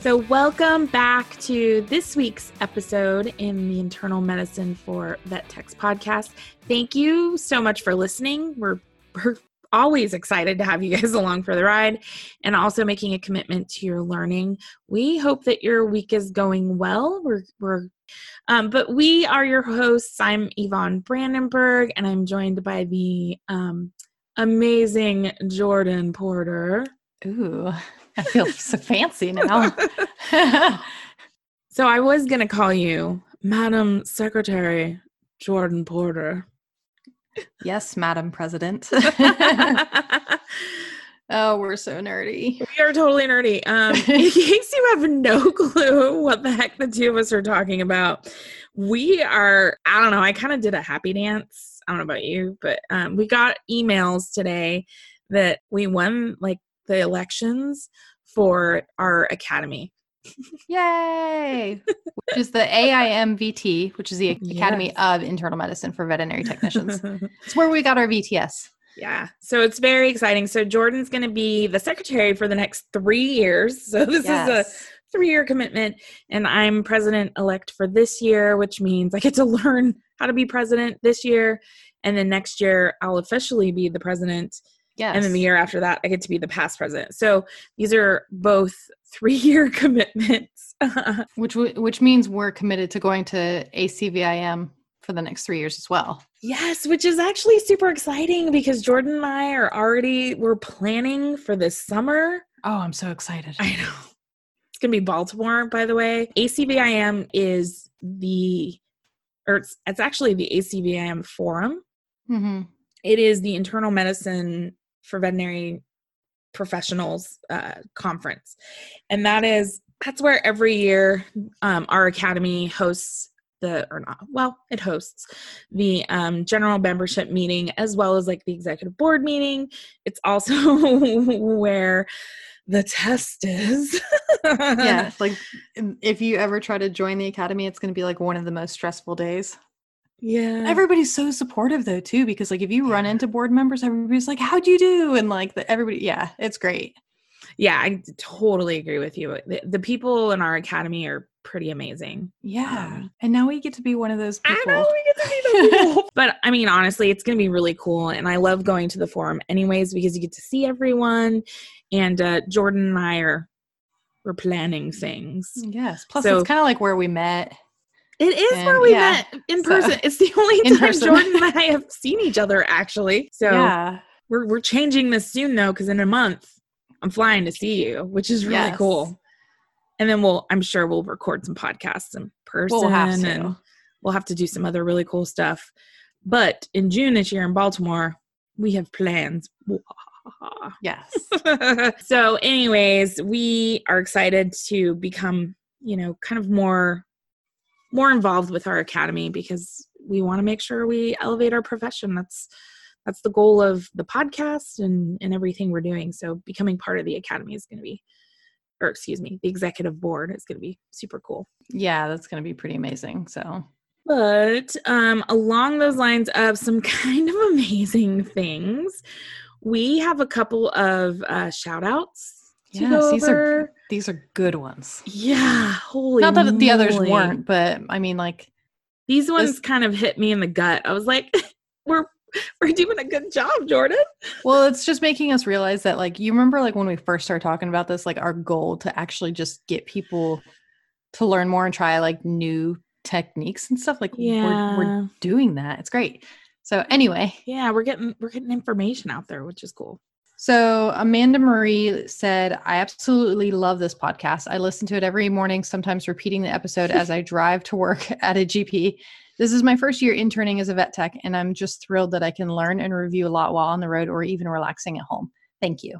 So, welcome back to this week's episode in the Internal Medicine for Vet Techs podcast. Thank you so much for listening. We're, we're always excited to have you guys along for the ride and also making a commitment to your learning. We hope that your week is going well. We're, we're um, but we are your hosts. I'm Yvonne Brandenburg, and I'm joined by the um, amazing Jordan Porter. Ooh. I feel so fancy now. so I was going to call you Madam Secretary Jordan Porter. Yes, Madam President. oh, we're so nerdy. We are totally nerdy. Um, in case you have no clue what the heck the two of us are talking about, we are, I don't know, I kind of did a happy dance. I don't know about you, but um, we got emails today that we won like the elections for our academy. Yay! which is the AIMVT, which is the Academy yes. of Internal Medicine for Veterinary Technicians. it's where we got our VTS. Yeah. So it's very exciting. So Jordan's going to be the secretary for the next three years. So this yes. is a three year commitment. And I'm president elect for this year, which means I get to learn how to be president this year. And then next year, I'll officially be the president Yes. And then the year after that, I get to be the past president. So these are both three year commitments. which which means we're committed to going to ACVIM for the next three years as well. Yes, which is actually super exciting because Jordan and I are already we're planning for this summer. Oh, I'm so excited. I know. It's gonna be Baltimore, by the way. ACVIM is the or it's, it's actually the ACVIM forum. Mm-hmm. It is the internal medicine for veterinary professionals uh, conference. And that is that's where every year um, our academy hosts the or not well it hosts the um, general membership meeting as well as like the executive board meeting. It's also where the test is. Yeah like if you ever try to join the academy it's going to be like one of the most stressful days yeah. Everybody's so supportive though too because like if you run into board members everybody's like how do you do and like the, everybody yeah, it's great. Yeah, I totally agree with you. The, the people in our academy are pretty amazing. Yeah. Um, and now we get to be one of those people. I know we get to be the people. but I mean honestly, it's going to be really cool and I love going to the forum anyways because you get to see everyone and uh Jordan and I are we're planning things. Yes. Plus so, it's kind of like where we met it is and, where we yeah, met in person. So, it's the only time person. Jordan and I have seen each other actually. So yeah. we're we're changing this soon though, because in a month I'm flying to see you, which is really yes. cool. And then we'll I'm sure we'll record some podcasts in person we'll and we'll have to do some other really cool stuff. But in June this year in Baltimore, we have plans. Yes. so, anyways, we are excited to become, you know, kind of more more involved with our academy because we want to make sure we elevate our profession. That's that's the goal of the podcast and and everything we're doing. So becoming part of the academy is going to be or excuse me the executive board is going to be super cool. Yeah that's going to be pretty amazing so. But um along those lines of some kind of amazing things we have a couple of uh shout outs yes, these are these are good ones. Yeah, holy. Not that moly. the others weren't, but I mean, like these ones this, kind of hit me in the gut. I was like, we're we're doing a good job, Jordan. Well, it's just making us realize that, like, you remember, like when we first started talking about this, like our goal to actually just get people to learn more and try like new techniques and stuff. Like, yeah, we're, we're doing that. It's great. So anyway, yeah, we're getting we're getting information out there, which is cool. So, Amanda Marie said, I absolutely love this podcast. I listen to it every morning, sometimes repeating the episode as I drive to work at a GP. This is my first year interning as a vet tech, and I'm just thrilled that I can learn and review a lot while on the road or even relaxing at home. Thank you.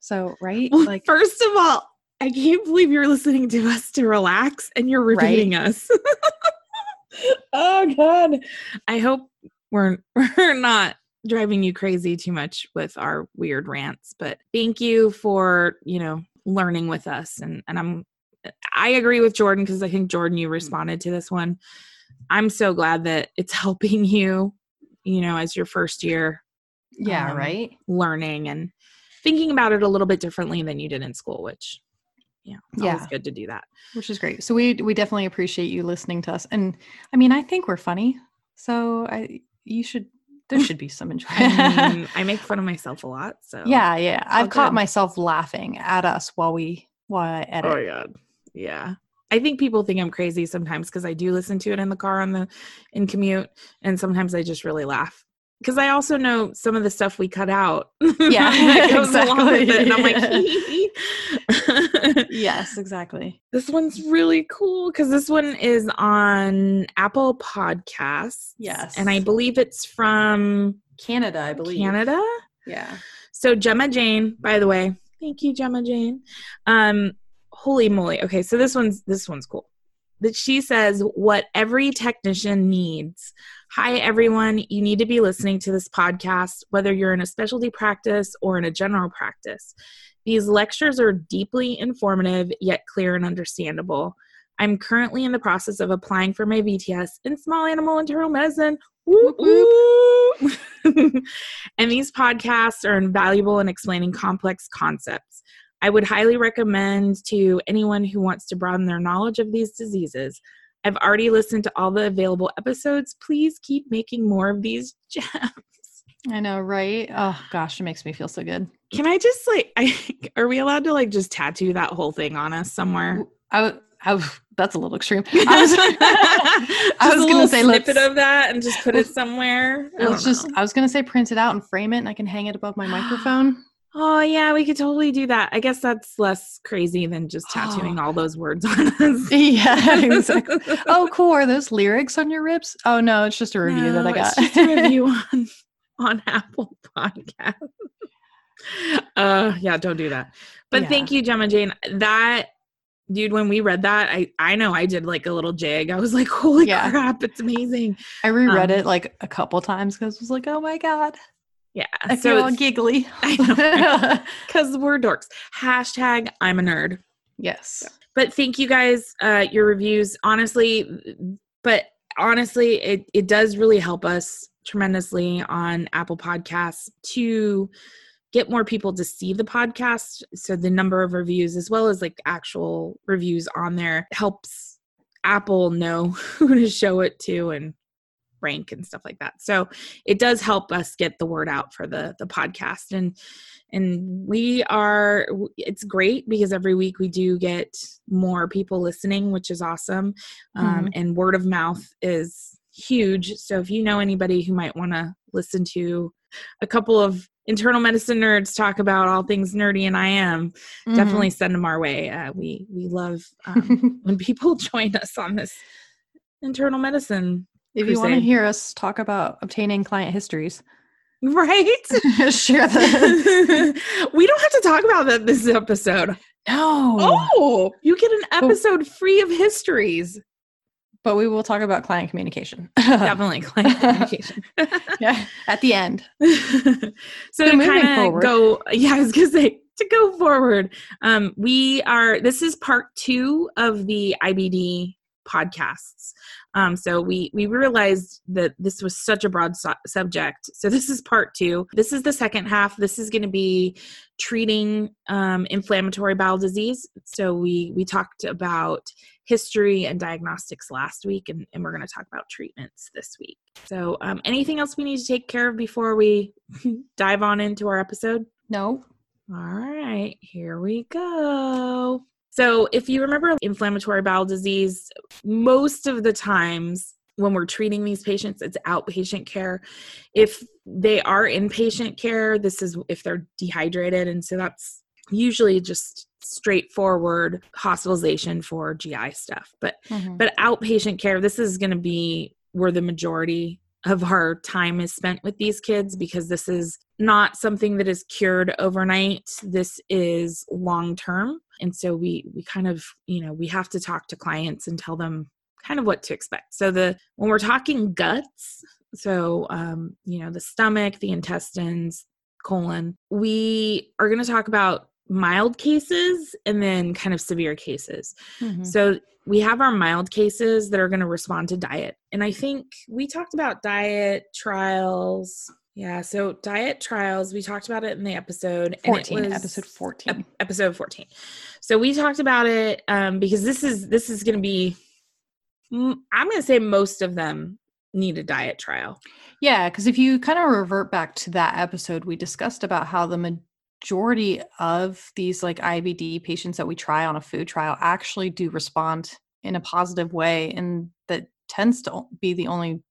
So, right? Like, first of all, I can't believe you're listening to us to relax and you're repeating right? us. oh god. I hope we're we're not driving you crazy too much with our weird rants, but thank you for, you know, learning with us and and I'm I agree with Jordan because I think Jordan you responded to this one. I'm so glad that it's helping you, you know, as your first year. Yeah, um, right. Learning and thinking about it a little bit differently than you did in school, which yeah, it's yeah. always good to do that. Which is great. So we we definitely appreciate you listening to us. And I mean, I think we're funny. So I you should there should be some enjoyment. I, mean, I make fun of myself a lot. So yeah, yeah. I've caught myself laughing at us while we while I oh, edit. Oh yeah. Yeah. I think people think I'm crazy sometimes because I do listen to it in the car on the in commute, and sometimes I just really laugh because I also know some of the stuff we cut out. Yeah, that goes exactly. along with it, and I'm like, yes, exactly. This one's really cool because this one is on Apple Podcasts. Yes, and I believe it's from Canada. I believe Canada. Yeah. So Gemma Jane, by the way, thank you, Gemma Jane. Um, holy moly. Okay, so this one's this one's cool. That she says what every technician needs. Hi everyone, you need to be listening to this podcast whether you're in a specialty practice or in a general practice. These lectures are deeply informative yet clear and understandable. I'm currently in the process of applying for my VTS in small animal internal medicine. and these podcasts are invaluable in explaining complex concepts. I would highly recommend to anyone who wants to broaden their knowledge of these diseases. I've already listened to all the available episodes. Please keep making more of these gems. I know, right? Oh gosh, it makes me feel so good. Can I just like I are we allowed to like just tattoo that whole thing on us somewhere? I, I that's a little extreme. I was, I was gonna say snippet of that and just put it somewhere. Let's just I was gonna say print it out and frame it and I can hang it above my microphone. Oh yeah, we could totally do that. I guess that's less crazy than just tattooing oh. all those words on us. yeah, exactly. oh, cool. Are those lyrics on your ribs? Oh no, it's just a review no, that I got. It's just a review on on Apple Podcast. uh yeah, don't do that. But yeah. thank you, Gemma Jane. That dude, when we read that, I I know I did like a little jig. I was like, holy yeah. crap, it's amazing. I reread um, it like a couple times because I was like, oh my God. Yeah. I so feel all giggly. Because we're dorks. Hashtag I'm a nerd. Yes. But thank you guys, uh, your reviews. Honestly, but honestly, it, it does really help us tremendously on Apple Podcasts to get more people to see the podcast. So the number of reviews as well as like actual reviews on there helps Apple know who to show it to and rank and stuff like that. So it does help us get the word out for the the podcast and and we are it's great because every week we do get more people listening which is awesome um, mm. and word of mouth is huge so if you know anybody who might want to listen to a couple of internal medicine nerds talk about all things nerdy and i am mm-hmm. definitely send them our way uh, we we love um, when people join us on this internal medicine if you want to hear us talk about obtaining client histories, right? Share the. we don't have to talk about that this episode. No. Oh, you get an episode free of histories. But we will talk about client communication. Definitely client communication. yeah, at the end. so, so to kind of go, yeah, I was gonna say to go forward. Um, we are. This is part two of the IBD podcasts. Um, so we we realized that this was such a broad su- subject. So this is part two. This is the second half. This is going to be treating um, inflammatory bowel disease. So we we talked about history and diagnostics last week, and, and we're going to talk about treatments this week. So um, anything else we need to take care of before we dive on into our episode? No. All right, here we go. So, if you remember inflammatory bowel disease, most of the times when we're treating these patients, it's outpatient care. If they are inpatient care, this is if they're dehydrated. And so that's usually just straightforward hospitalization for GI stuff. But mm-hmm. but outpatient care, this is going to be where the majority of our time is spent with these kids because this is not something that is cured overnight this is long term and so we we kind of you know we have to talk to clients and tell them kind of what to expect. So the when we're talking guts, so um, you know the stomach, the intestines, colon, we are going to talk about mild cases and then kind of severe cases. Mm-hmm. So we have our mild cases that are going to respond to diet. And I think we talked about diet trials. Yeah, so diet trials, we talked about it in the episode. 14, episode 14. Episode 14. So we talked about it um, because this is this is going to be I'm going to say most of them need a diet trial. Yeah, because if you kind of revert back to that episode, we discussed about how the majority of these like IBD patients that we try on a food trial actually do respond in a positive way, and that tends to be the only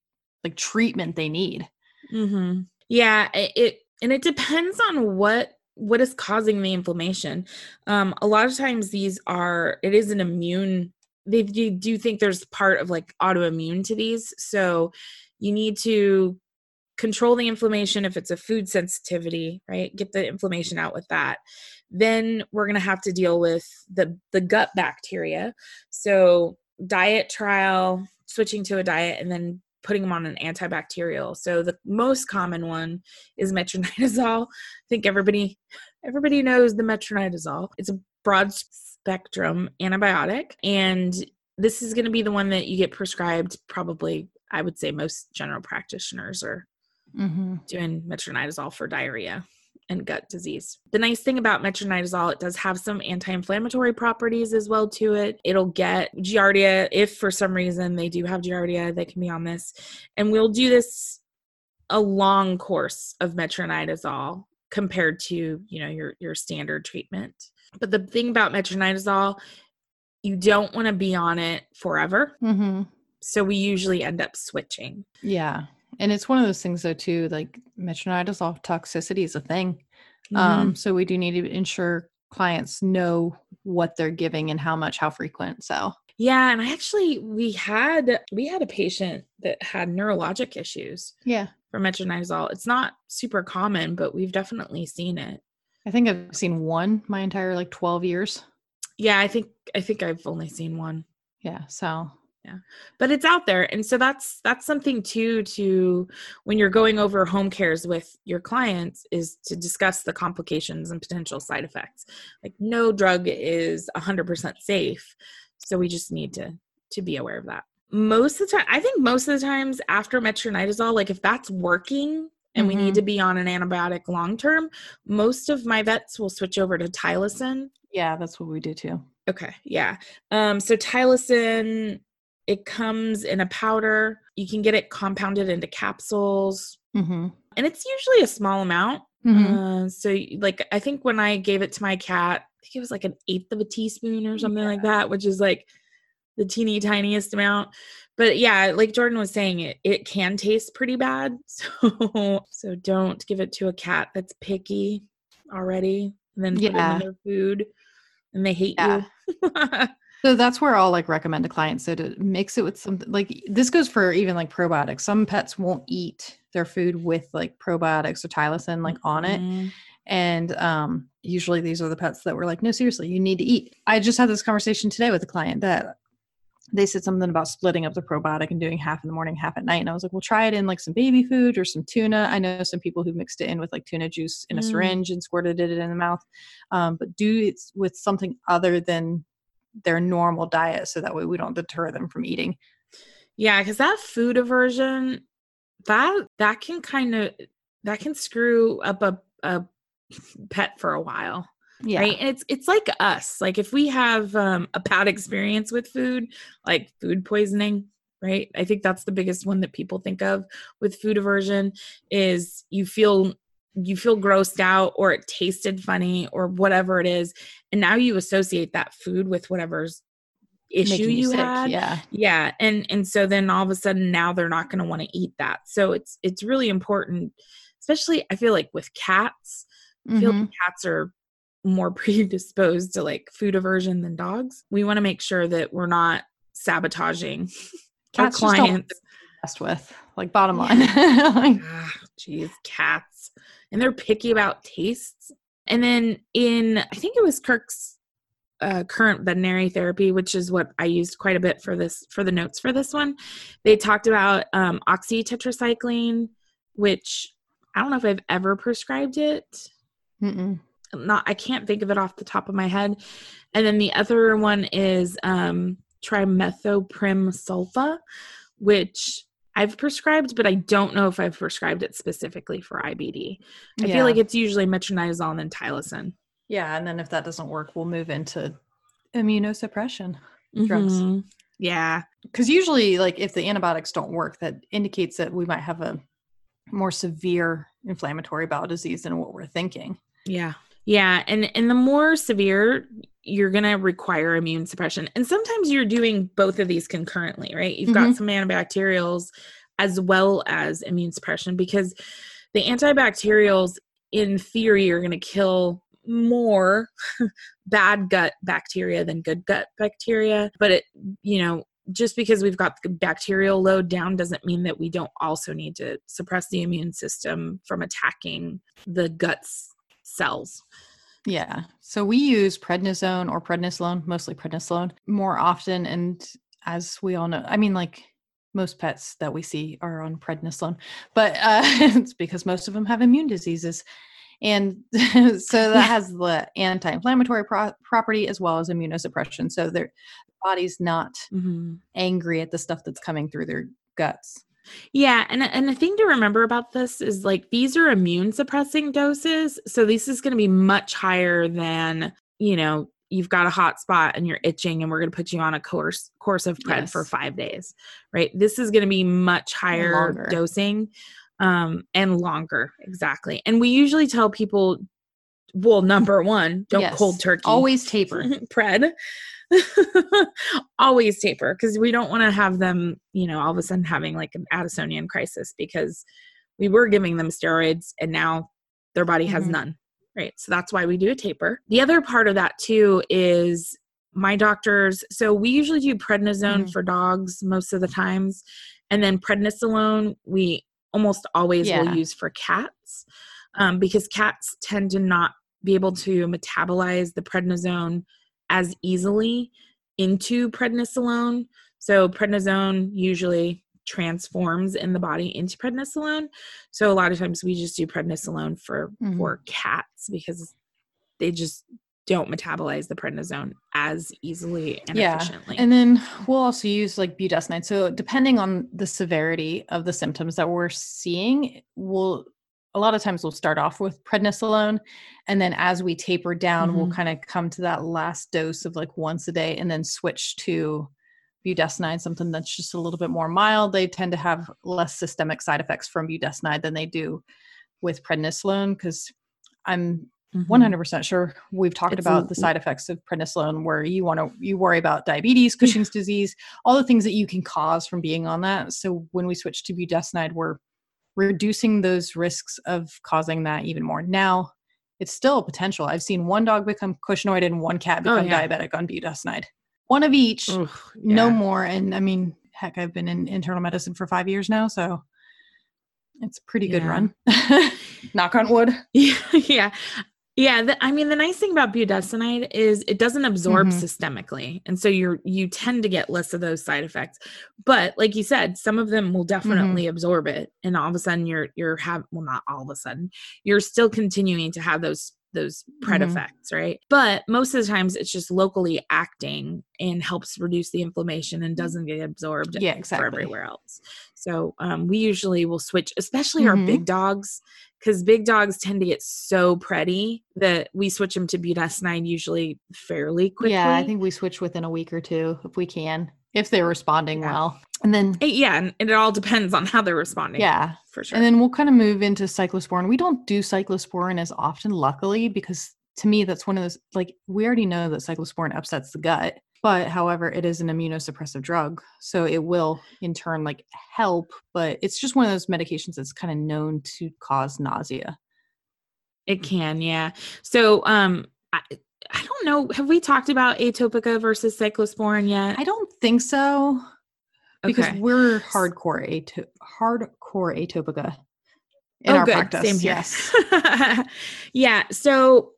like treatment they need. Mm-hmm. Yeah, it and it depends on what what is causing the inflammation. Um, a lot of times these are it is an immune they do think there's part of like autoimmune to these. So you need to control the inflammation if it's a food sensitivity, right? Get the inflammation out with that. Then we're going to have to deal with the the gut bacteria. So diet trial, switching to a diet and then putting them on an antibacterial. So the most common one is metronidazole. I think everybody everybody knows the metronidazole. It's a broad spectrum antibiotic. And this is going to be the one that you get prescribed probably, I would say most general practitioners are mm-hmm. doing metronidazole for diarrhea and gut disease. The nice thing about metronidazole, it does have some anti-inflammatory properties as well to it. It'll get giardia if for some reason they do have giardia, they can be on this. And we'll do this a long course of metronidazole compared to, you know, your your standard treatment. But the thing about metronidazole, you don't want to be on it forever. Mm-hmm. So we usually end up switching. Yeah. And it's one of those things, though, too, like metronidazole toxicity is a thing. Mm-hmm. Um, so we do need to ensure clients know what they're giving and how much, how frequent. So, yeah. And I actually, we had, we had a patient that had neurologic issues. Yeah. For metronidazole. It's not super common, but we've definitely seen it. I think I've seen one my entire like 12 years. Yeah, I think I think I've only seen one. Yeah, so yeah. But it's out there. And so that's that's something too to when you're going over home cares with your clients is to discuss the complications and potential side effects. Like no drug is 100% safe. So we just need to to be aware of that. Most of the time, I think most of the times after metronidazole, like if that's working, and mm-hmm. we need to mm-hmm. be on an antibiotic long term, most of my vets will switch over to Tylosin. Yeah, that's what we do too. Okay, yeah. Um, so Tylosin, it comes in a powder. You can get it compounded into capsules, mm-hmm. and it's usually a small amount. Mm-hmm. Uh, so, like, I think when I gave it to my cat, I think it was like an eighth of a teaspoon or something yeah. like that, which is like the teeny tiniest amount but yeah like jordan was saying it it can taste pretty bad so so don't give it to a cat that's picky already and then yeah. put it in their food and they hate yeah. you so that's where i'll like recommend to clients so to mix it with something like this goes for even like probiotics some pets won't eat their food with like probiotics or tylosin like on it mm-hmm. and um usually these are the pets that were like no seriously you need to eat i just had this conversation today with a client that they said something about splitting up the probiotic and doing half in the morning, half at night. And I was like, well, try it in like some baby food or some tuna. I know some people who mixed it in with like tuna juice in a mm. syringe and squirted it in the mouth. Um, but do it with something other than their normal diet so that way we don't deter them from eating. Yeah, because that food aversion, that that can kind of that can screw up a, a pet for a while yeah. right and it's it's like us like if we have um, a bad experience with food like food poisoning right i think that's the biggest one that people think of with food aversion is you feel you feel grossed out or it tasted funny or whatever it is and now you associate that food with whatever's issue you, had yeah yeah and and so then all of a sudden now they're not going to want to eat that so it's it's really important especially i feel like with cats mm-hmm. I feel like cats are more predisposed to like food aversion than dogs. We want to make sure that we're not sabotaging our clients. Messed with, like bottom line. Jeez, ah, cats, and they're picky about tastes. And then in, I think it was Kirk's uh, current veterinary therapy, which is what I used quite a bit for this for the notes for this one. They talked about um, oxytetracycline, which I don't know if I've ever prescribed it. Mm-mm. Not, I can't think of it off the top of my head. And then the other one is um, trimethoprim sulfa, which I've prescribed, but I don't know if I've prescribed it specifically for IBD. I yeah. feel like it's usually metronidazole and tylosin. Yeah, and then if that doesn't work, we'll move into immunosuppression mm-hmm. drugs. Yeah, because usually, like if the antibiotics don't work, that indicates that we might have a more severe inflammatory bowel disease than what we're thinking. Yeah. Yeah, and and the more severe you're going to require immune suppression. And sometimes you're doing both of these concurrently, right? You've mm-hmm. got some antibacterials as well as immune suppression because the antibacterials in theory are going to kill more bad gut bacteria than good gut bacteria, but it you know, just because we've got the bacterial load down doesn't mean that we don't also need to suppress the immune system from attacking the guts cells. Yeah. So we use prednisone or prednisolone, mostly prednisolone, more often. And as we all know, I mean, like most pets that we see are on prednisolone, but uh, it's because most of them have immune diseases. And so that has the anti inflammatory pro- property as well as immunosuppression. So their body's not mm-hmm. angry at the stuff that's coming through their guts. Yeah, and and the thing to remember about this is like these are immune suppressing doses, so this is going to be much higher than, you know, you've got a hot spot and you're itching and we're going to put you on a course course of pred yes. for 5 days. Right? This is going to be much higher dosing um and longer exactly. And we usually tell people well, number 1, don't yes. cold turkey. Always taper. pred. always taper because we don't want to have them, you know, all of a sudden having like an Addisonian crisis because we were giving them steroids and now their body has mm-hmm. none. Right. So that's why we do a taper. The other part of that too is my doctors. So we usually do prednisone mm-hmm. for dogs most of the times. And then prednisolone, we almost always yeah. will use for cats um, because cats tend to not be able to metabolize the prednisone as easily into prednisolone. So prednisone usually transforms in the body into prednisolone. So a lot of times we just do prednisolone for mm-hmm. for cats because they just don't metabolize the prednisone as easily and yeah. efficiently. And then we'll also use like budesonide. So depending on the severity of the symptoms that we're seeing, we'll a lot of times we'll start off with prednisolone and then as we taper down mm-hmm. we'll kind of come to that last dose of like once a day and then switch to budesonide something that's just a little bit more mild they tend to have less systemic side effects from budesonide than they do with prednisolone because i'm mm-hmm. 100% sure we've talked it's about a, the side effects of prednisolone where you want to you worry about diabetes cushing's disease all the things that you can cause from being on that so when we switch to budesonide we're reducing those risks of causing that even more. Now, it's still a potential. I've seen one dog become cushingoid and one cat oh, become oh, yeah. diabetic on budesonide. One of each, yeah. no more. And I mean, heck, I've been in internal medicine for five years now, so it's a pretty good yeah. run. Knock on wood. Yeah, yeah. The, I mean the nice thing about budesonide is it doesn't absorb mm-hmm. systemically, and so you're you tend to get less of those side effects. But like you said, some of them will definitely mm-hmm. absorb it, and all of a sudden you're you're have well not all of a sudden you're still continuing to have those those pred mm-hmm. effects, right? But most of the times it's just locally acting and helps reduce the inflammation and doesn't get absorbed yeah, exactly. everywhere else. So um, we usually will switch, especially mm-hmm. our big dogs, because big dogs tend to get so pretty that we switch them to budesonide usually fairly quickly. Yeah, I think we switch within a week or two if we can, if they're responding yeah. well. And then, it, yeah, and it all depends on how they're responding. Yeah, for sure. And then we'll kind of move into cyclosporin. We don't do cyclosporin as often, luckily, because to me, that's one of those like we already know that cyclosporin upsets the gut. But however, it is an immunosuppressive drug. So it will in turn like help, but it's just one of those medications that's kind of known to cause nausea. It can, yeah. So um I, I don't know. Have we talked about atopica versus cyclosporin yet? I don't think so. Because okay. we're hardcore ato- hardcore atopica in oh, our good. practice. Same here. Yes. yeah. So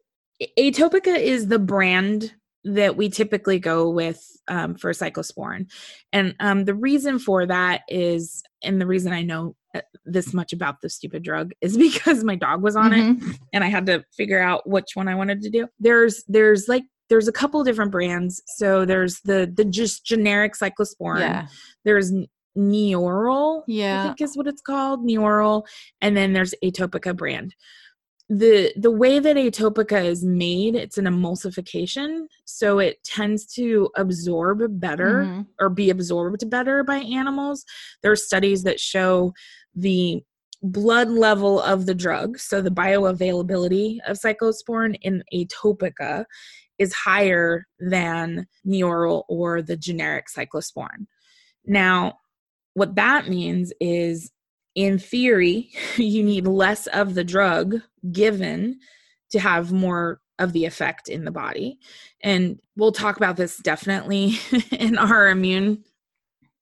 Atopica is the brand that we typically go with um, for cyclosporin. And um, the reason for that is, and the reason I know uh, this much about the stupid drug is because my dog was on mm-hmm. it and I had to figure out which one I wanted to do. There's there's like there's a couple different brands. So there's the the just generic cyclosporin. Yeah. There's Neoral, yeah. I think is what it's called, Neoral, and then there's Atopica brand the the way that atopica is made it's an emulsification so it tends to absorb better mm-hmm. or be absorbed better by animals there are studies that show the blood level of the drug so the bioavailability of cyclosporin in atopica is higher than neoral or the generic cyclosporin now what that means is in theory, you need less of the drug given to have more of the effect in the body. And we'll talk about this definitely in our immune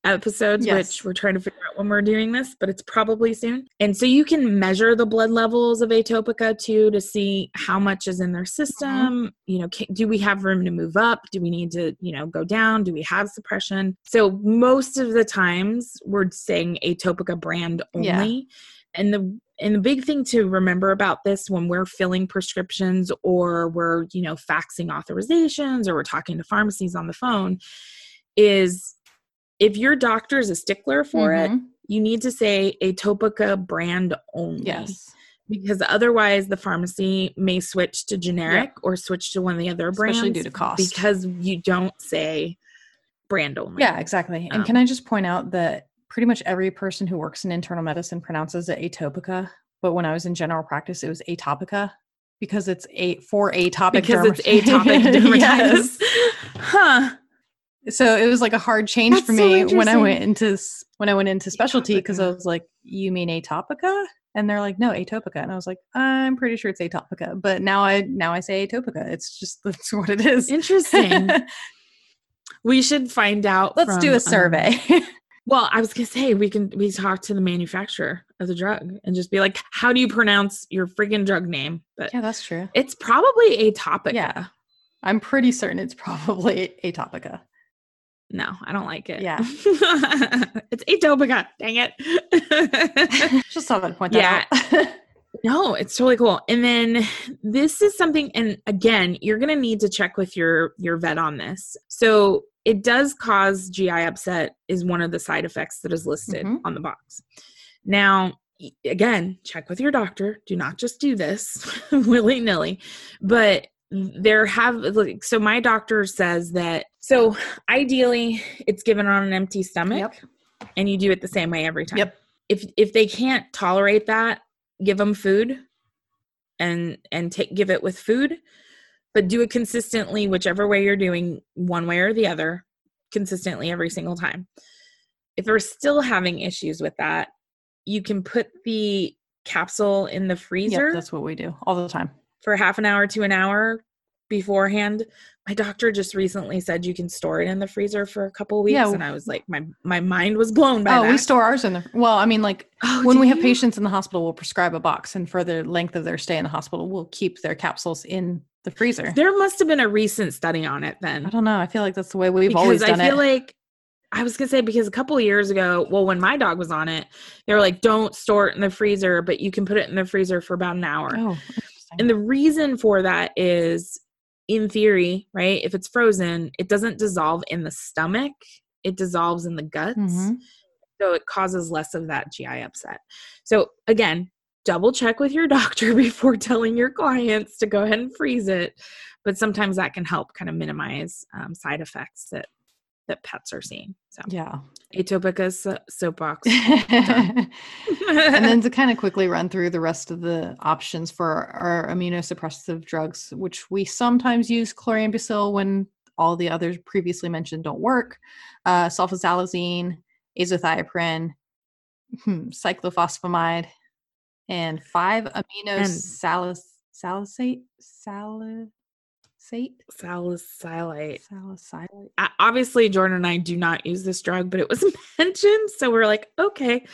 episodes, yes. which we're trying to figure out when we're doing this, but it's probably soon. And so you can measure the blood levels of atopica too to see how much is in their system. Mm-hmm. You know, can, do we have room to move up? Do we need to, you know, go down? Do we have suppression? So most of the times we're saying atopica brand only. Yeah. And the and the big thing to remember about this when we're filling prescriptions or we're, you know, faxing authorizations or we're talking to pharmacies on the phone is if your doctor is a stickler for mm-hmm. it, you need to say Atopica brand only. Yes. Because otherwise, the pharmacy may switch to generic or switch to one of the other brands. Especially due to cost. Because you don't say brand only. Yeah, exactly. And um, can I just point out that pretty much every person who works in internal medicine pronounces it Atopica. But when I was in general practice, it was Atopica because it's a for atopic because dermat- it's atopic dermatitis. yes. Huh so it was like a hard change That's for me so when I went into when I went into specialty because I was like, "You mean atopica?" And they're like, "No, atopica." And I was like, "I'm pretty sure it's atopica." But now I now I say atopica. It's just that's what it is. Interesting. we should find out. Let's from, do a um, survey. Um, well, I was gonna say we can we talk to the manufacturer of the drug and just be like, "How do you pronounce your freaking drug name?" But yeah, that's true. It's probably atopica. Yeah, I'm pretty certain it's probably atopica. No, I don't like it. Yeah. it's Atopica. Dang it. Just thought I'd point that yeah. out. no, it's totally cool. And then this is something, and again, you're gonna need to check with your your vet on this. So it does cause GI upset, is one of the side effects that is listed mm-hmm. on the box. Now, again, check with your doctor. Do not just do this willy nilly. But there have like so my doctor says that so ideally it's given on an empty stomach yep. and you do it the same way every time. Yep. If if they can't tolerate that, give them food and and take give it with food, but do it consistently whichever way you're doing one way or the other consistently every single time. If they're still having issues with that, you can put the capsule in the freezer. Yep, that's what we do all the time for half an hour to an hour beforehand. My doctor just recently said you can store it in the freezer for a couple weeks, yeah. and I was like, my my mind was blown by oh, that. oh, that. we store ours in the well. I mean, like oh, when we you? have patients in the hospital, we'll prescribe a box, and for the length of their stay in the hospital, we'll keep their capsules in the freezer. There must have been a recent study on it. Then I don't know. I feel like that's the way we've because always done it. I feel it. like I was gonna say because a couple years ago, well, when my dog was on it, they were like, "Don't store it in the freezer, but you can put it in the freezer for about an hour." Oh, and the reason for that is in theory, right, if it's frozen, it doesn't dissolve in the stomach, it dissolves in the guts. Mm-hmm. So it causes less of that GI upset. So again, double check with your doctor before telling your clients to go ahead and freeze it. But sometimes that can help kind of minimize um, side effects that that pets are seeing. So yeah, Atopica's soapbox. and then to kind of quickly run through the rest of the options for our immunosuppressive drugs, which we sometimes use chlorambucil when all the others previously mentioned don't work. Uh, sulfasalazine, azathioprine, hmm, cyclophosphamide, and five amino salicylate. Sal- salicylate. Salicylate. Salicylate. Obviously, Jordan and I do not use this drug, but it was mentioned, so we're like, okay.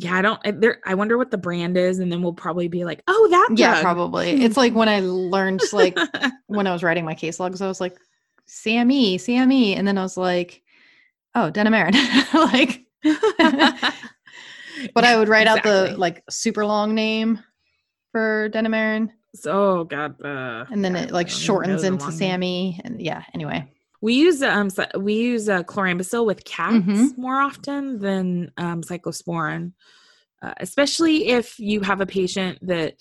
Yeah, I don't. I, there, I wonder what the brand is, and then we'll probably be like, "Oh, that." Drug. Yeah, probably. Hmm. it's like when I learned, like when I was writing my case logs, I was like, Sammy, Sammy. And then I was like, oh, Denamarin. like, but I would write exactly. out the like super long name for Denamarin. Oh God. Uh, and then it like shortens into Sammy. And yeah, anyway. We use um we use uh, chlorambucil with cats mm-hmm. more often than um, cyclosporin, uh, especially if you have a patient that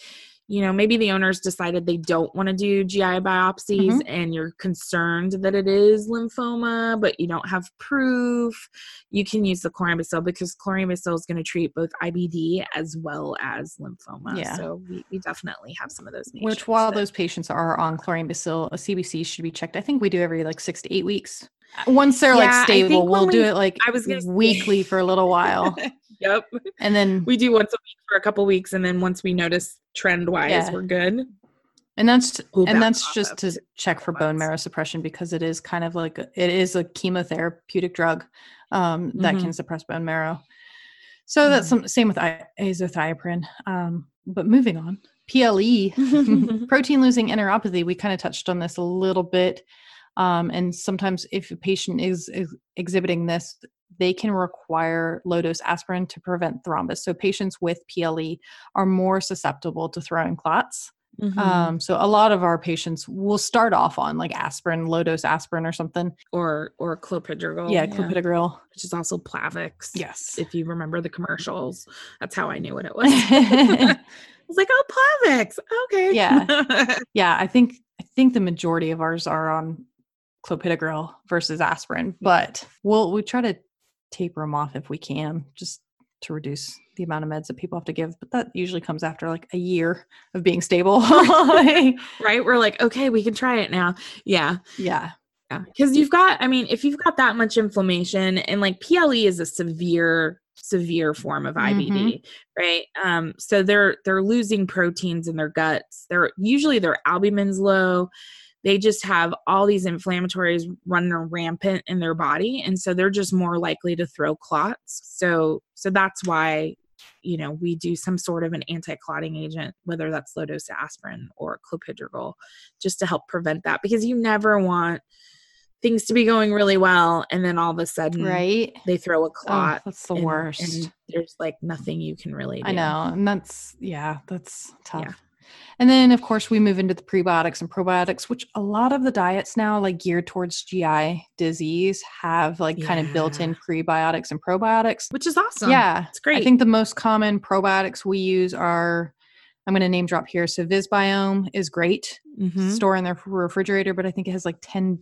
you know maybe the owners decided they don't want to do gi biopsies mm-hmm. and you're concerned that it is lymphoma but you don't have proof you can use the chlorambucil because chlorambucil is going to treat both ibd as well as lymphoma yeah. so we, we definitely have some of those which while that, those patients are on chlorambucil a cbc should be checked i think we do every like six to eight weeks once they're yeah, like stable we'll we, do it like i was weekly for a little while yep and then we do once a week for a couple weeks and then once we notice trend wise yeah. we're good and that's and that's just to check for bone marrow suppression because it is kind of like a, it is a chemotherapeutic drug um, that mm-hmm. can suppress bone marrow so mm-hmm. that's some, same with azathioprine um, but moving on ple protein losing enteropathy we kind of touched on this a little bit um, and sometimes if a patient is, is exhibiting this they can require low dose aspirin to prevent thrombus. So patients with PLE are more susceptible to throwing clots. Mm-hmm. Um, so a lot of our patients will start off on like aspirin, low dose aspirin or something, or or clopidogrel. Yeah, clopidogrel, yeah. which is also Plavix. Yes, if you remember the commercials, that's how I knew what it was. I was like, oh, Plavix. Okay. Yeah, yeah. I think I think the majority of ours are on clopidogrel versus aspirin, but we'll we try to taper them off if we can, just to reduce the amount of meds that people have to give. But that usually comes after like a year of being stable. right? We're like, okay, we can try it now. Yeah. Yeah. Yeah. Because you've got, I mean, if you've got that much inflammation and like PLE is a severe severe form of IBD, mm-hmm. right? Um, so they're they're losing proteins in their guts. They're usually their albumin's low they just have all these inflammatories running rampant in their body and so they're just more likely to throw clots so so that's why you know we do some sort of an anti-clotting agent whether that's low dose aspirin or clopidogrel just to help prevent that because you never want things to be going really well and then all of a sudden right they throw a oh, clot oh, that's the and, worst and there's like nothing you can really do. i know and that's yeah that's tough yeah. And then, of course, we move into the prebiotics and probiotics, which a lot of the diets now, like geared towards GI disease, have like yeah. kind of built in prebiotics and probiotics, which is awesome. Yeah. It's great. I think the most common probiotics we use are, I'm going to name drop here. So, Visbiome is great, mm-hmm. store in their refrigerator, but I think it has like 10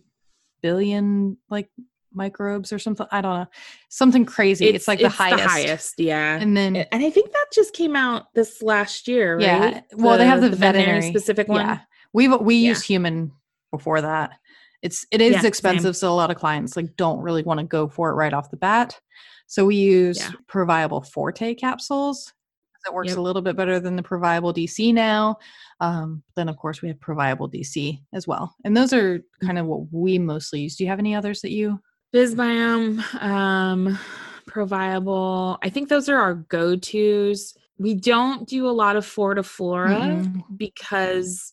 billion like microbes or something. I don't know. Something crazy. It's, it's like it's the highest. The highest, yeah. And then and I think that just came out this last year, right? Yeah. Well, the, they have the, the veterinary, veterinary, specific one. Yeah. We've we yeah. use human before that. It's it is yeah, expensive, same. so a lot of clients like don't really want to go for it right off the bat. So we use yeah. Proviable Forte capsules. It works yep. a little bit better than the Proviable DC now. Um, then of course we have Proviable DC as well, and those are kind of what we mostly use. Do you have any others that you Visbiome, um, Proviable. I think those are our go tos. We don't do a lot of Fortiflora mm-hmm. because,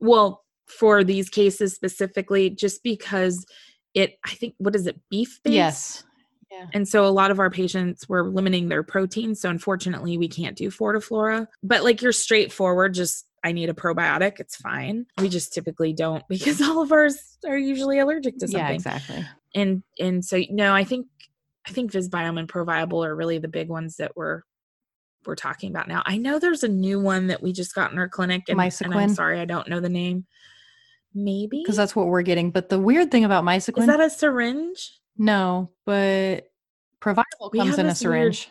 well, for these cases specifically, just because it, I think, what is it, beef based? Yes. Yeah. And so a lot of our patients were limiting their protein. So unfortunately, we can't do Fortiflora. But like you're straightforward, just I need a probiotic, it's fine. We just typically don't because all of ours are usually allergic to something. Yeah, exactly and and so no i think i think visbiome and proviable are really the big ones that we're we're talking about now. I know there's a new one that we just got in our clinic and, and i'm sorry i don't know the name. Maybe? Because that's what we're getting but the weird thing about Mysequin is that a syringe? No but proviable comes in a syringe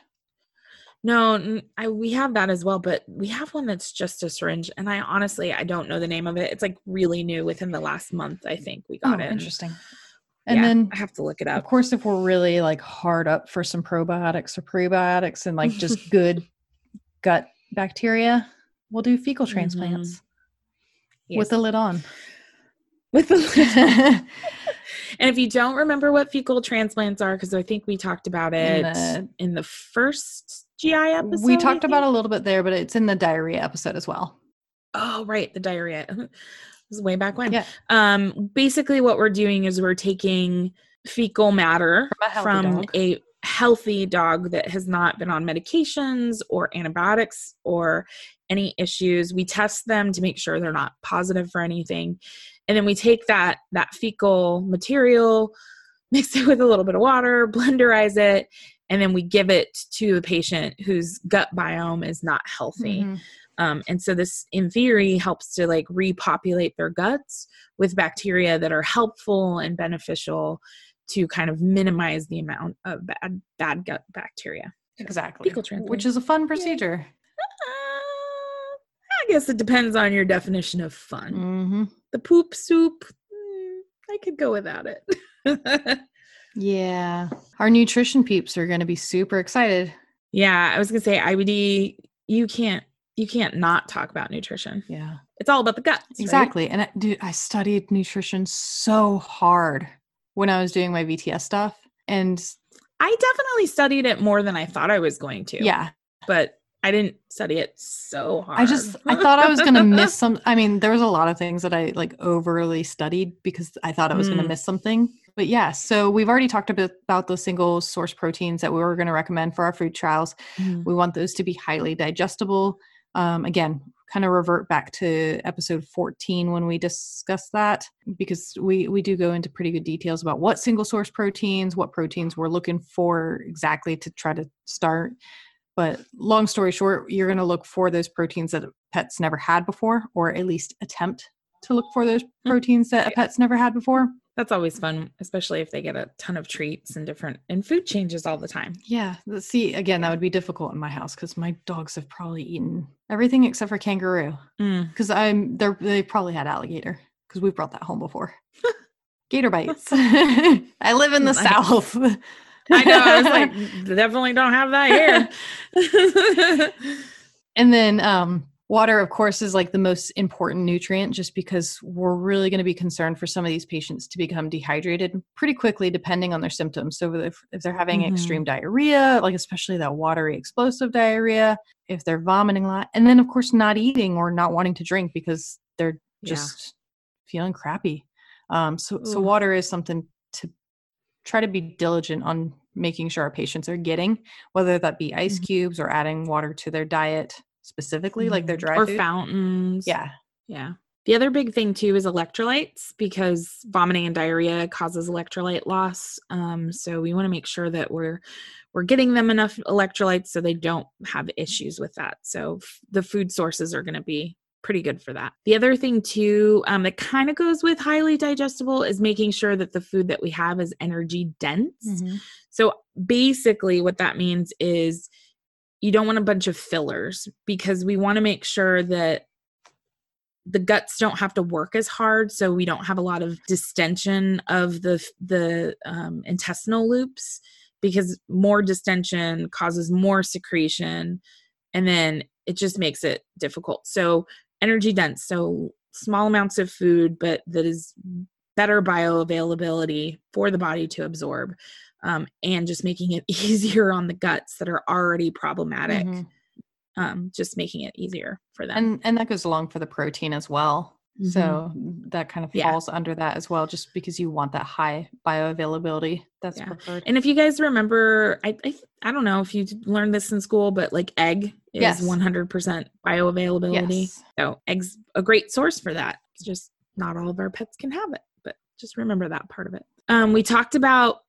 weird, no I, we have that as well but we have one that's just a syringe and i honestly i don't know the name of it. It's like really new within the last month i think we got oh, it interesting and yeah, then I have to look it up. Of course, if we're really like hard up for some probiotics or prebiotics and like just good gut bacteria, we'll do fecal mm-hmm. transplants mm-hmm. yes. with the lid on. With the lid on. and if you don't remember what fecal transplants are, because I think we talked about it in the, in the first GI episode. We talked about a little bit there, but it's in the diarrhea episode as well. Oh, right. The diarrhea. This is way back when. Yeah. Um, basically, what we're doing is we're taking fecal matter From a healthy dog. a healthy dog that has not been on medications or antibiotics or any issues. We test them to make sure they're not positive for anything. And then we take that that fecal material, mix it with a little bit of water, blenderize it, and then we give it to the patient whose gut biome is not healthy. Mhm. Um, and so this, in theory, helps to like repopulate their guts with bacteria that are helpful and beneficial to kind of minimize the amount of bad bad gut bacteria. Exactly. Which is a fun procedure. Uh, I guess it depends on your definition of fun. hmm The poop soup, mm, I could go without it. Yeah. Our nutrition peeps are going to be super excited. yeah, I was gonna say IBD. You can't you can't not talk about nutrition. Yeah. It's all about the right? Exactly. And I, dude, I studied nutrition so hard when I was doing my VTS stuff. And I definitely studied it more than I thought I was going to. yeah, but I didn't study it so hard. I just I thought I was going to miss some I mean, there was a lot of things that I like overly studied because I thought I was going Mm. to miss something. But yeah, so we've already talked a bit about the single source proteins that we were going to recommend for our food trials. Mhm. We want those to be highly digestible. Um, again, kind of revert back to episode 14 when we discuss that because we we do go into pretty good details about what single source proteins, what proteins we're looking for exactly to try to start. But long story short, you're going to look for those proteins that pets never had before, or at least attempt to look for those proteins that a pet's never had before. That's always fun, especially if they get a ton of treats and different and food changes all the time. Yeah. See, again, that would be difficult in my house because my dogs have probably eaten everything except for kangaroo. Mm. Because I'm they're they probably had alligator because we've brought that home before. Gator bites. I live in the Nice. south. I know. I was like, definitely don't have that here. and then um water of course is like the most important nutrient just because we're really going to be concerned for some of these patients to become dehydrated pretty quickly depending on their symptoms so if, if they're having Mhm. extreme diarrhea like especially that watery explosive diarrhea if they're vomiting a lot and then of course not eating or not wanting to drink because they're Yeah. just feeling crappy um so so water is something to try to be diligent on making sure our patients are getting whether that be ice Mhm. cubes or adding water to their diet specifically like their Mhm. dry or food. fountains. yeah Yeah. The other big thing too is electrolytes because vomiting and diarrhea causes electrolyte loss. Um, so we want to make sure that we're we're getting them enough electrolytes so they don't have issues with that. So f- the food sources are going to be pretty good for that. The other thing too um, that kind of goes with highly digestible is making sure that the food that we have is energy dense. So basically, what that means is you don't want a bunch of fillers because we want to make sure that the guts don't have to work as hard so we don't have a lot of distension of the the um, intestinal loops because more distension causes more secretion and then it just makes it difficult. So energy dense so small amounts of food but that is better bioavailability for the body to absorb um, and just making it easier on the guts that are already problematic Mhm. um, just making it easier for them and and that goes along for the protein as well Mhm. so that kind of Yeah. falls under that as well just because you want that high bioavailability that's Yeah. preferred And if you guys remember, I, I I don't know if you learned this in school, but like egg is Yes. 100% bioavailability. yes So eggs a great source for that. It's just not all of our pets can have it, but just remember that part of it. Um, we talked about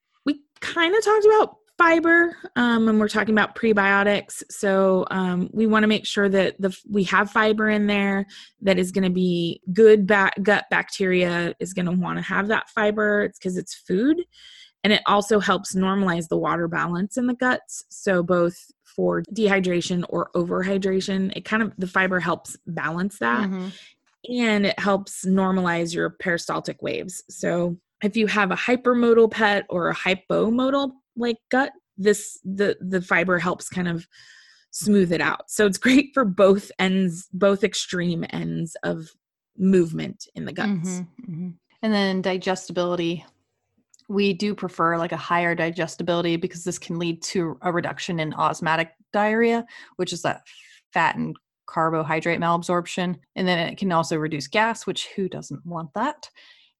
kind of talked about fiber, um, and we're talking about prebiotics. So um, we want to make sure that the we have fiber in there that is going to be good ba- gut bacteria is going to want to have that fiber. It's because it's food, and it also helps normalize the water balance in the guts. So both for dehydration or overhydration, it kind of the fiber helps balance that Mhm. and it helps normalize your peristaltic waves. So if you have a hypermotile pet or a hypomotile like gut, this the the fiber helps kind of smooth it out. So it's great for both ends, both extreme ends of movement in the guts. Mhm, mhm. And then digestibility. We do prefer like a higher digestibility because this can lead to a reduction in osmotic diarrhea, which is that fat and carbohydrate malabsorption. And then it can also reduce gas, which who doesn't want that?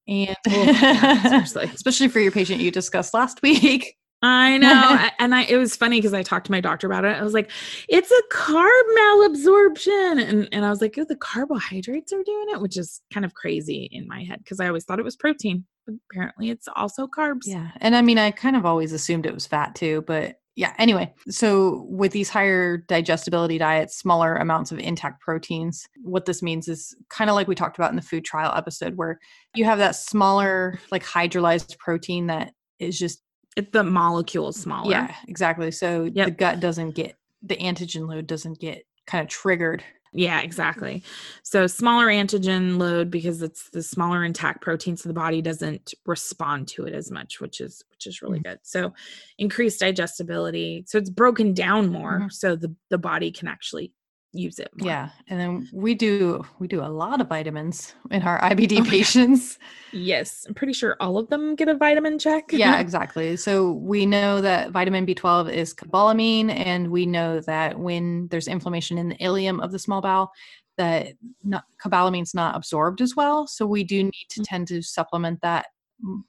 And oh, yeah, especially for your patient you discussed last week. I know. and I it was funny because I talked to my doctor about it. I was like, it's a carb malabsorption. And and I was like, oh, the carbohydrates are doing it, which is kind of crazy in my head because I always thought it was protein. But apparently it's also carbs. Yeah. And I mean, I kind of always assumed it was fat too, but yeah, anyway. So with these higher digestibility diets, smaller amounts of intact proteins, what this means is kind of like we talked about in the food trial episode where you have that smaller like hydrolyzed protein that is just it's the molecule smaller. Yeah, exactly. So yep. the gut doesn't get the antigen load doesn't get kind of triggered. Yeah, exactly. So smaller antigen load because it's the smaller intact protein, so the body doesn't respond to it as much, which is which is really mm-hmm. good. So increased digestibility. So it's broken down more, mm-hmm. so the the body can actually use it more. yeah and then we do we do a lot of vitamins in our ibd oh, patients yes i'm pretty sure all of them get a vitamin check yeah exactly so we know that vitamin b12 is cobalamin and we know that when there's inflammation in the ileum of the small bowel that not, cobalamin's not absorbed as well so we do need to mm. tend to supplement that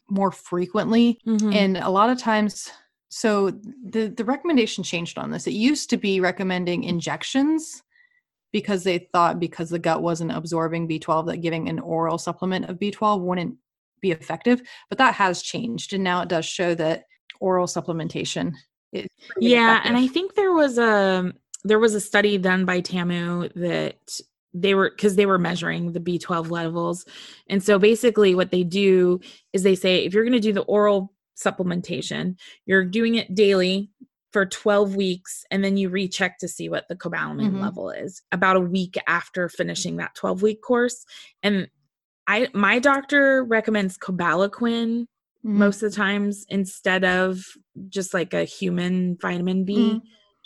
more frequently mm-hmm. and a lot of times so the the recommendation changed on this it used to be recommending injections because they thought because the gut wasn't absorbing B12 that giving an oral supplement of B12 wouldn't be effective. But that has changed, and now it does show that oral supplementation is. Yeah, effective. and I think there was a there was a study done by TAMU that they were because they were measuring the B12 levels, and so basically what they do is they say if you're going to do the oral supplementation, you're doing it daily for 12 weeks and then you recheck to see what the cobalamin mm-hmm. level is about a week after finishing that 12 week course and i my doctor recommends Cobalequin mm-hmm. most of the times instead of just like a human vitamin b mm-hmm.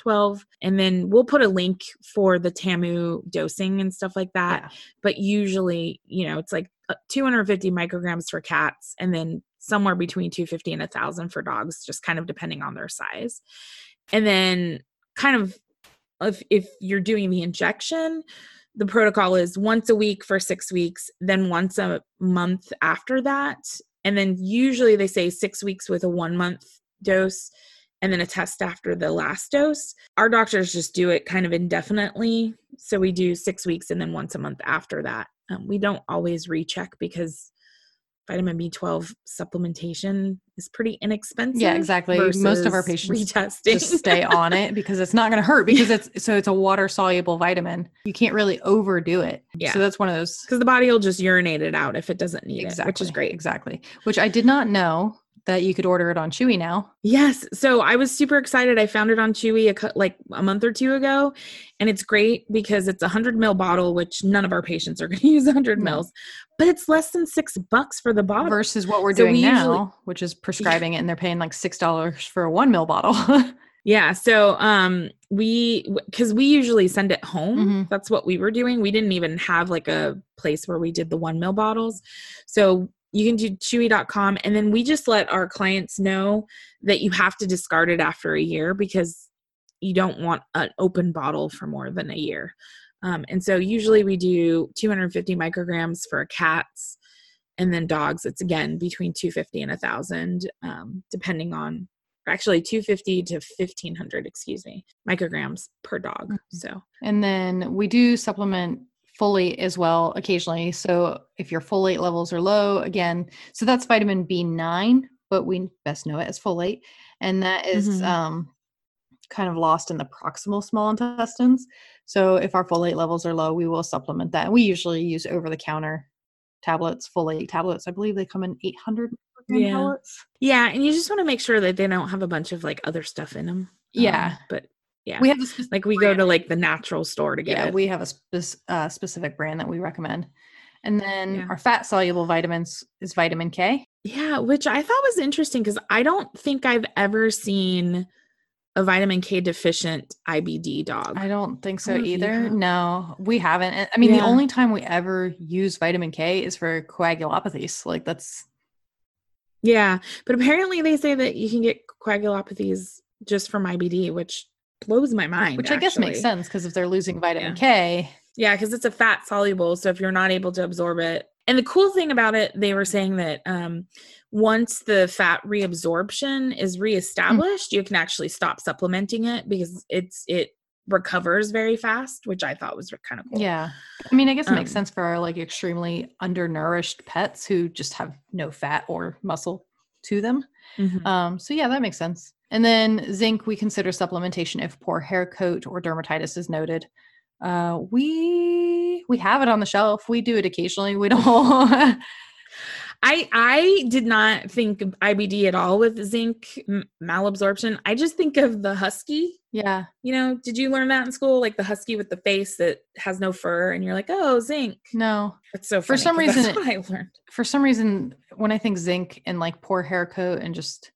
12 and then we'll put a link for the tamu dosing and stuff like that yeah. but usually you know it's like uh, 250 micrograms for cats and then somewhere between 250 and 1000 for dogs just kind of depending on their size and then kind of if, if you're doing the injection the protocol is once a week for six weeks then once a month after that and then usually they say six weeks with a one month dose and then a test after the last dose. Our doctors just do it kind of indefinitely. So we do six weeks and then once a month after that. Um, we don't always recheck because vitamin B12 supplementation is pretty inexpensive. Yeah, exactly. Most of our patients retesting. just stay on it because it's not going to hurt because it's so it's a water soluble vitamin. You can't really overdo it. Yeah. So that's one of those because the body will just urinate it out if it doesn't need exactly. it, which is great. Exactly. Which I did not know that you could order it on Chewy now. Yes. So I was super excited. I found it on Chewy a, like a month or two ago. And it's great because it's a 100 mil bottle, which none of our patients are going to use 100 no. mils, but it's less than six bucks for the bottle. Versus what we're so doing we now, usually, which is prescribing yeah. it and they're paying like $6 for a one mil bottle. yeah. So um, we, because we usually send it home. Mm-hmm. That's what we were doing. We didn't even have like a place where we did the one mil bottles. So you can do chewy.com and then we just let our clients know that you have to discard it after a year because you don't want an open bottle for more than a year. Um, and so usually we do 250 micrograms for cats and then dogs. It's again between 250 and 1000 um, depending on actually 250 to 1500 excuse me micrograms per dog. Mm-hmm. so and then we do supplement folate as well occasionally. So if your folate levels are low, again, so that's vitamin B9, but we best know it as folate. And that is, mm-hmm. um, kind of lost in the proximal small intestines. So if our folate levels are low, we will supplement that. And we usually use over the counter tablets, folate tablets. I believe they come in 800 yeah. Tablets. Yeah, and you just want to make sure that they don't have a bunch of like other stuff in them. Yeah, um, but yeah. We have like we go to like the natural store to get yeah, it. we have a spe- uh, specific brand that we recommend. And then yeah. our fat soluble vitamins is vitamin k. Yeah which i thought was interesting because i don't think i've ever seen a vitamin k deficient ibd dog. I don't think so don't either. no we haven't. I mean yeah. the only time we ever use vitamin k is for coagulopathies. Like that's yeah but apparently they say that you can get coagulopathies just from ibd which blows my mind. Which I guess makes sense because if they're losing vitamin Yeah. K, Yeah, because it's a fat soluble. So if you're not able to absorb it, and the cool thing about it, they were saying that um, once the fat reabsorption is reestablished, you can actually stop supplementing it because it's it recovers very fast, which I thought was kind of cool. yeah. I mean, I guess it makes Um, sense for our like extremely undernourished pets who just have no fat or muscle to them. Mhm. Um, so yeah, that makes sense. And then zinc, we consider supplementation if poor hair coat or dermatitis is noted. Uh, we we have it on the shelf. We do it occasionally. We don't. I I did not think of IBD at all with zinc m- malabsorption. I just think of the husky. yeah, You know, did you learn that in school? Like the husky with the face that has no fur, and you're like, oh, zinc. no. It's so For some reason that's it- I learned. For some reason, when I think zinc and like poor hair coat and just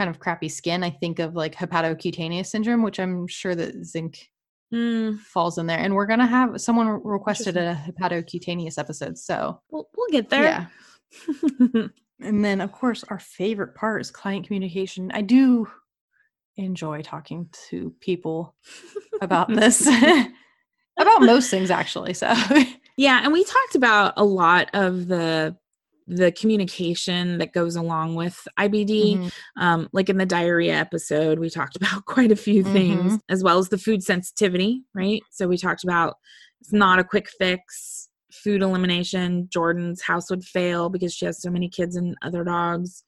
kind of crappy skin, I think of like hepatocutaneous syndrome, which I'm sure that zinc Mm, falls in there. And we're gonna have someone requested a hepatocutaneous episode, so we'll, we'll get there. yeah. And then, of course, our favorite part is client communication. I do enjoy talking to people about this, about most things, actually. So, Yeah, and we talked about a lot of the the communication that goes along with IBD. Mhm. Um, like in the diarrhea episode, we talked about quite a few things, as well as the food sensitivity, right? So we talked about it's not a quick fix. Food elimination. Jordan's house would fail because she has so many kids and other dogs.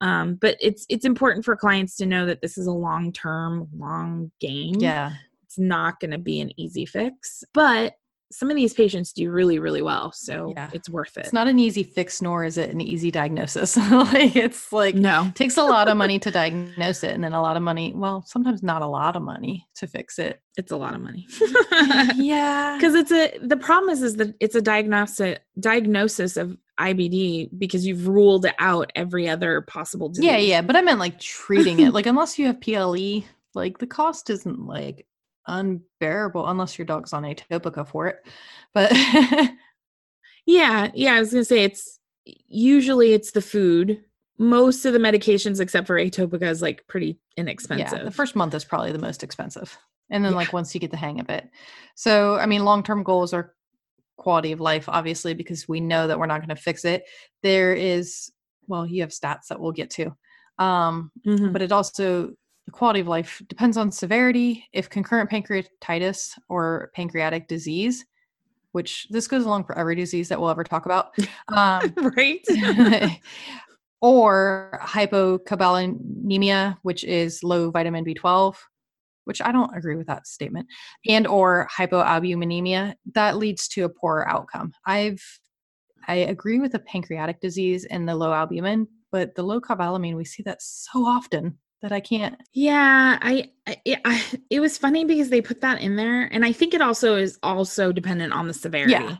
Um, but it's it's important for clients to know that this is a long term, long game. yeah, it's not going to be an easy fix, but some of these patients do really, really well. So Yeah. it's worth it. it's not an easy fix, nor is it an easy diagnosis. like, it's like, no. takes a lot of money to diagnose it, and then a lot of money, well, sometimes not a lot of money to fix it. It's a lot of money. yeah. Because it's a the problem is is that it's a diagnosis diagnosis of IBD because you've ruled out every other possible disease. Yeah, yeah. But I meant like treating it. Like, unless you have PLE, like the cost isn't like unbearable unless your dog's on atopica for it. But Yeah, yeah. I was gonna say it's usually it's the food. Most of the medications, except for atopica, is like pretty inexpensive. yeah, the first month is probably the most expensive. And then Yeah. like once you get the hang of it. So, I mean, long-term goals are quality of life obviously because we know that we're not going to fix it. There is well, you have stats that we'll get to. Um Mhm. but it also the quality of life depends on severity. If concurrent pancreatitis or pancreatic disease which this goes along for every disease that we'll ever talk about um, right. or hypocobalaminemia which is low vitamin b12 which i don't agree with that statement and or hypoalbuminemia that leads to a poorer outcome. I've i agree with the pancreatic disease and the low albumin but the low cobalamin we see that so often that i can't Yeah, I, I, it, I it was funny because they put that in there, and I think it also is also dependent on the severity. Yeah.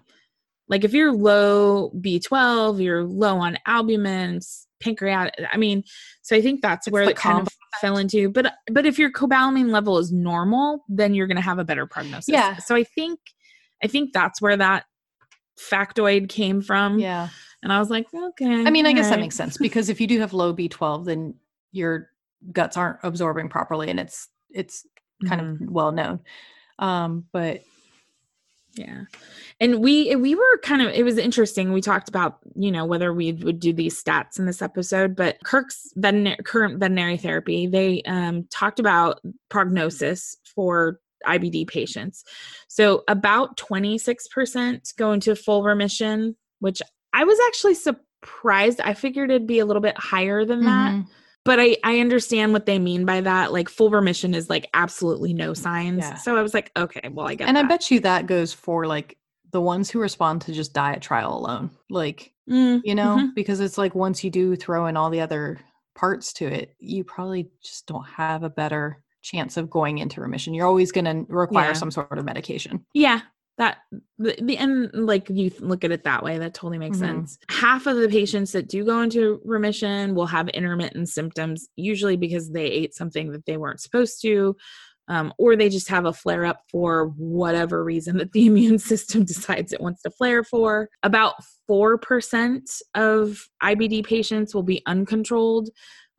Like if you're low B12, you're low on albumin, pancreatic. I mean, so I think that's It's where the it kind of fell into. But but if your cobalamin level is normal, then you're going to have a better prognosis. Yeah. So I think I think that's where that factoid came from. yeah And I was like, okay. i mean i guess that makes sense because if you do have low b12 then your guts aren't absorbing properly and it's it's kind Mhm. of well known um but Yeah. And we we were kind of it was interesting. We talked about, you know, whether we would do these stats in this episode, but Kirk's veterinar- current veterinary therapy, they um talked about prognosis for IBD patients. So about 26% go into full remission, which I was actually surprised. I figured it'd be a little bit higher than that mhm. But I I understand what they mean by that. Like full remission is like absolutely no signs. Yeah. So I was like, okay, well I get and i bet you that goes for like the ones who respond to just diet trial alone like Mm, you know mhm. because it's like once you do throw in all the other parts to it you probably just don't have a better chance of going into remission you're always going to require Yeah. some sort of medication Yeah, that the, the and like you look at it that way, that totally makes Mhm. sense. Half of the patients that do go into remission will have intermittent symptoms, usually because they ate something that they weren't supposed to. Um, or they just have a flare up for whatever reason that the immune system decides it wants to flare for. About 4% of IBD patients will be uncontrolled.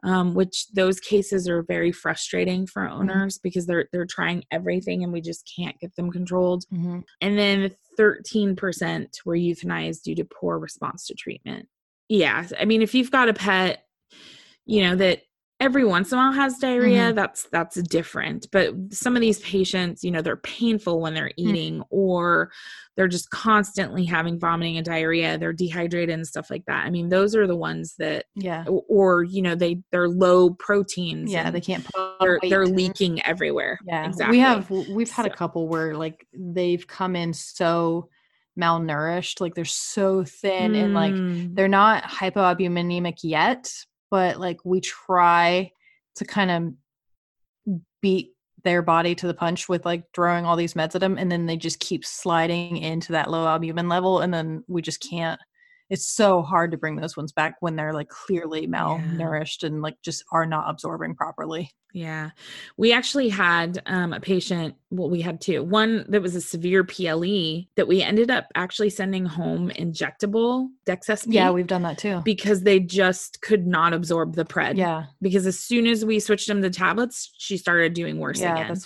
Um, which those cases are very frustrating for Mm-hmm. owners because they're they're trying everything and we just can't get them controlled. Mm-hmm. And then 13% were euthanized due to poor response to treatment. Yeah, I mean if you've got a pet, you know that every once in a while has diarrhea. Mhm. that's that's different. But some of these patients you know they're painful when they're Mm. eating or they're just constantly having vomiting and diarrhea they're dehydrated and stuff like that. I mean those are the ones that Yeah. or, or, you know they they're low proteins Yeah, they can't they're, they're leaking everywhere. Yeah, exactly. we have we've had a couple where like they've come in so malnourished, like they're so thin and like Mm, they're not hypoalbuminemic yet, but like we try to kind of beat their body to the punch with like throwing all these meds at them and then they just keep sliding into that low albumin level and then we just can't it's so hard to bring those ones back when they're like clearly malnourished and like just are not absorbing properly. Yeah. We actually had um, a patient, well, we had two. One that was a severe PLE that we ended up actually sending home injectable Dex SP. Yeah, we've done that too. because they just could not absorb the pred. Yeah. Because as soon as we switched them to tablets, she started doing worse Yeah, again.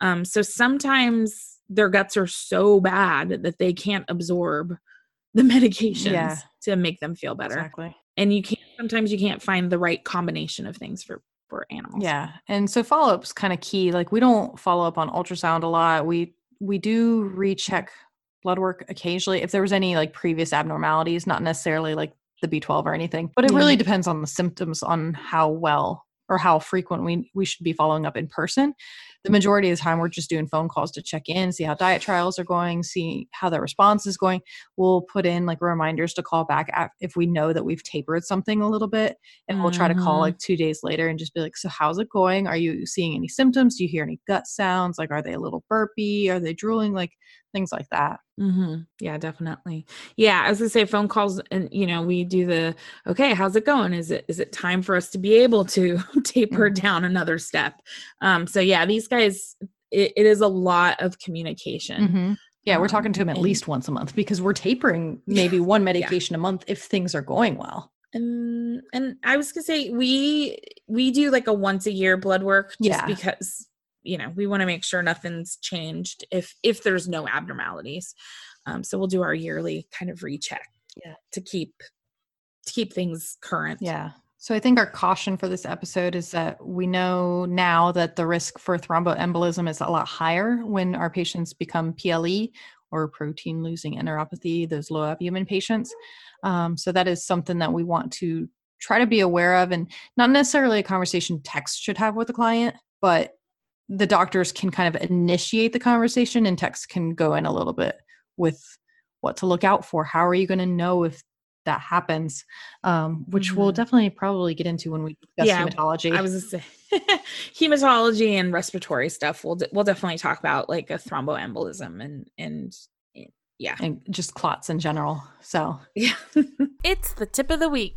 Um, so sometimes their guts are so bad that they can't absorb the medications Yeah. to make them feel better. exactly. And you can't sometimes you can't find the right combination of things for for animals. Yeah. And so follow up's kind of key. Like we don't follow up on ultrasound a lot. We we do recheck blood work occasionally if there was any like previous abnormalities, not necessarily like the B12 or anything. But it really depends on the symptoms on how well or how frequent we we should be following up in person. The majority of the time we're just doing phone calls to check in, see how diet trials are going, see how the response is going. We'll put in like reminders to call back if we know that we've tapered something a little bit and we'll try to call Mhm. like two days later and just be like so how's it going are you seeing any symptoms do you hear any gut sounds like are they a little burpy are they drooling like things like that Mm-hmm. Yeah, definitely. Yeah, as I say, phone calls, and you know, we do the okay. How's it going? Is it is it time for us to be able to taper Mhm. down another step? Um, so yeah, these guys, it, it is a lot of communication. yeah we're Um, talking to them at and- least once a month because we're tapering maybe one medication a month if things are going well And and I was gonna say we we do like a once a year blood work just Yeah. because you know we want to make sure nothing's changed if if there's no abnormalities. Um, so we'll do our yearly kind of recheck. Yeah. To keep to keep things current. yeah so i think our caution for this episode is that we know now that the risk for thromboembolism is a lot higher when our patients become ple or protein losing enteropathy those low albumin patients. Um, so that is something that we want to try to be aware of and not necessarily a conversation text should have with the client but the doctors can kind of initiate the conversation and text can go in a little bit with what to look out for. How are you going to know if that happens um, which we'll Mhm. definitely probably get into when we discuss Yeah, hematology I was gonna hematology and respiratory stuff. We'll de- we'll definitely talk about like a thromboembolism and and yeah and just clots in general so yeah. it's the tip of the week.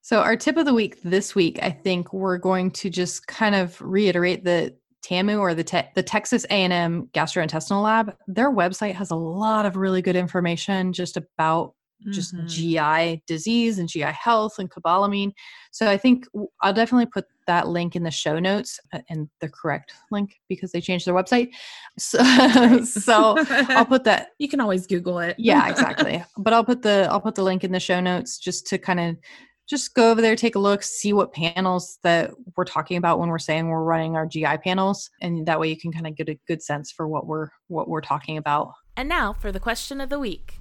So, our tip of the week this week, I think we're going to just kind of reiterate the TAMU or the te- the Texas A&M Gastrointestinal Lab, their website has a lot of really good information just about just Mhm. GI disease and GI health and cobalamin. So, I think I'll definitely put that link in the show notes uh, and the correct link because they changed their website. So, so I'll put that you can always Google it. yeah exactly but i'll put the i'll put the link in the show notes just to kind of just go over there take a look see what panels that we're talking about when we're saying we're running our gi panels and that way you can kind of get a good sense for what we're what we're talking about And now for the question of the week.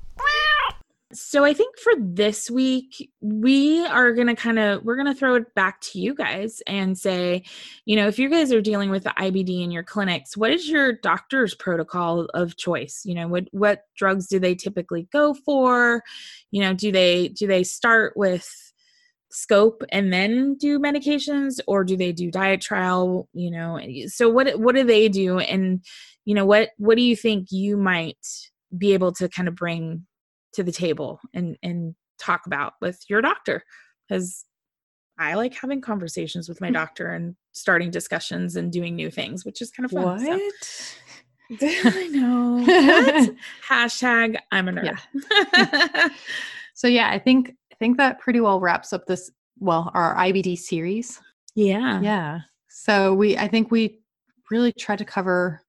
So I think for this week, we are going to kind of we're going to throw it back to you guys and say, you know, if you guys are dealing with the IBD in your clinics, what is your doctor's protocol of choice? You know, what what drugs do they typically go for? You know, do they do they start with scope and then do medications or do they do diet trial, you know? So what what do they do and you know, what what do you think you might be able to kind of bring to the table and and talk about with your doctor because i like having conversations with my mm. doctor and starting discussions and doing new things which is kind of fun so. i know What? hashtag i'm a nerd so yeah i think i think that pretty well wraps up this well, our IBD series. Yeah. Yeah. So we, I think we really try to cover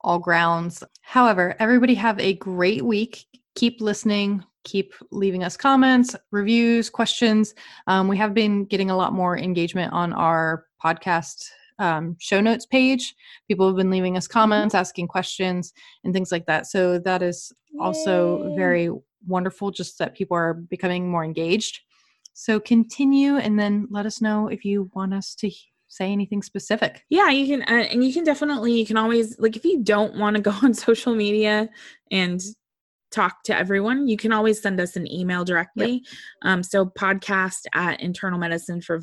all grounds. However, everybody have a great week. Keep listening, keep leaving us comments, reviews, questions. Um, we have been getting a lot more engagement on our podcast um, show notes page. People have been leaving us comments, asking questions, and things like that. So that is also Yay. very wonderful, just that people are becoming more engaged. So continue and then let us know if you want us to say anything specific. Yeah, you can, uh, and you can definitely, you can always, like, if you don't want to go on social media and talk to everyone, you can always send us an email directly. Yep. Um, so podcast at internal medicine for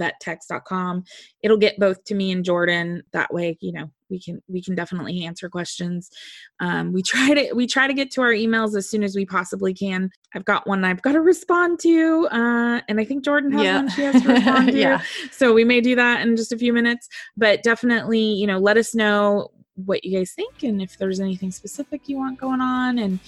It'll get both to me and Jordan. That way, you know, we can we can definitely answer questions. Um, we try to we try to get to our emails as soon as we possibly can. I've got one I've got to respond to, uh, and I think Jordan has one she has to respond to. yeah. So we may do that in just a few minutes. But definitely, you know, let us know what you guys think and if there's anything specific you want going on and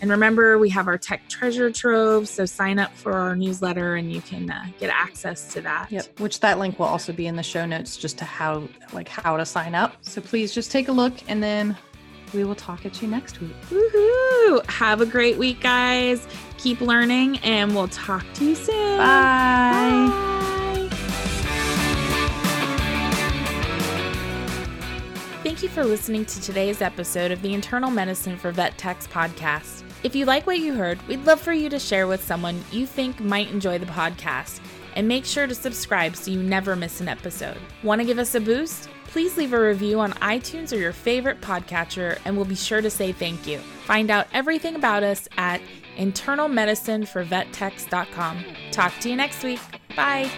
and remember, we have our tech treasure trove. So sign up for our newsletter and you can uh, get access to that. Yep. Which that link will also be in the show notes just to how, like, how to sign up. So please just take a look and then we will talk at you next week. Woohoo! Have a great week, guys. Keep learning and we'll talk to you soon. Bye. Bye. Thank you for listening to today's episode of the Internal Medicine for Vet Techs podcast. If you like what you heard, we'd love for you to share with someone you think might enjoy the podcast. And make sure to subscribe so you never miss an episode. Want to give us a boost? Please leave a review on iTunes or your favorite podcatcher, and we'll be sure to say thank you. Find out everything about us at internalmedicineforvettechs.com. Talk to you next week. Bye.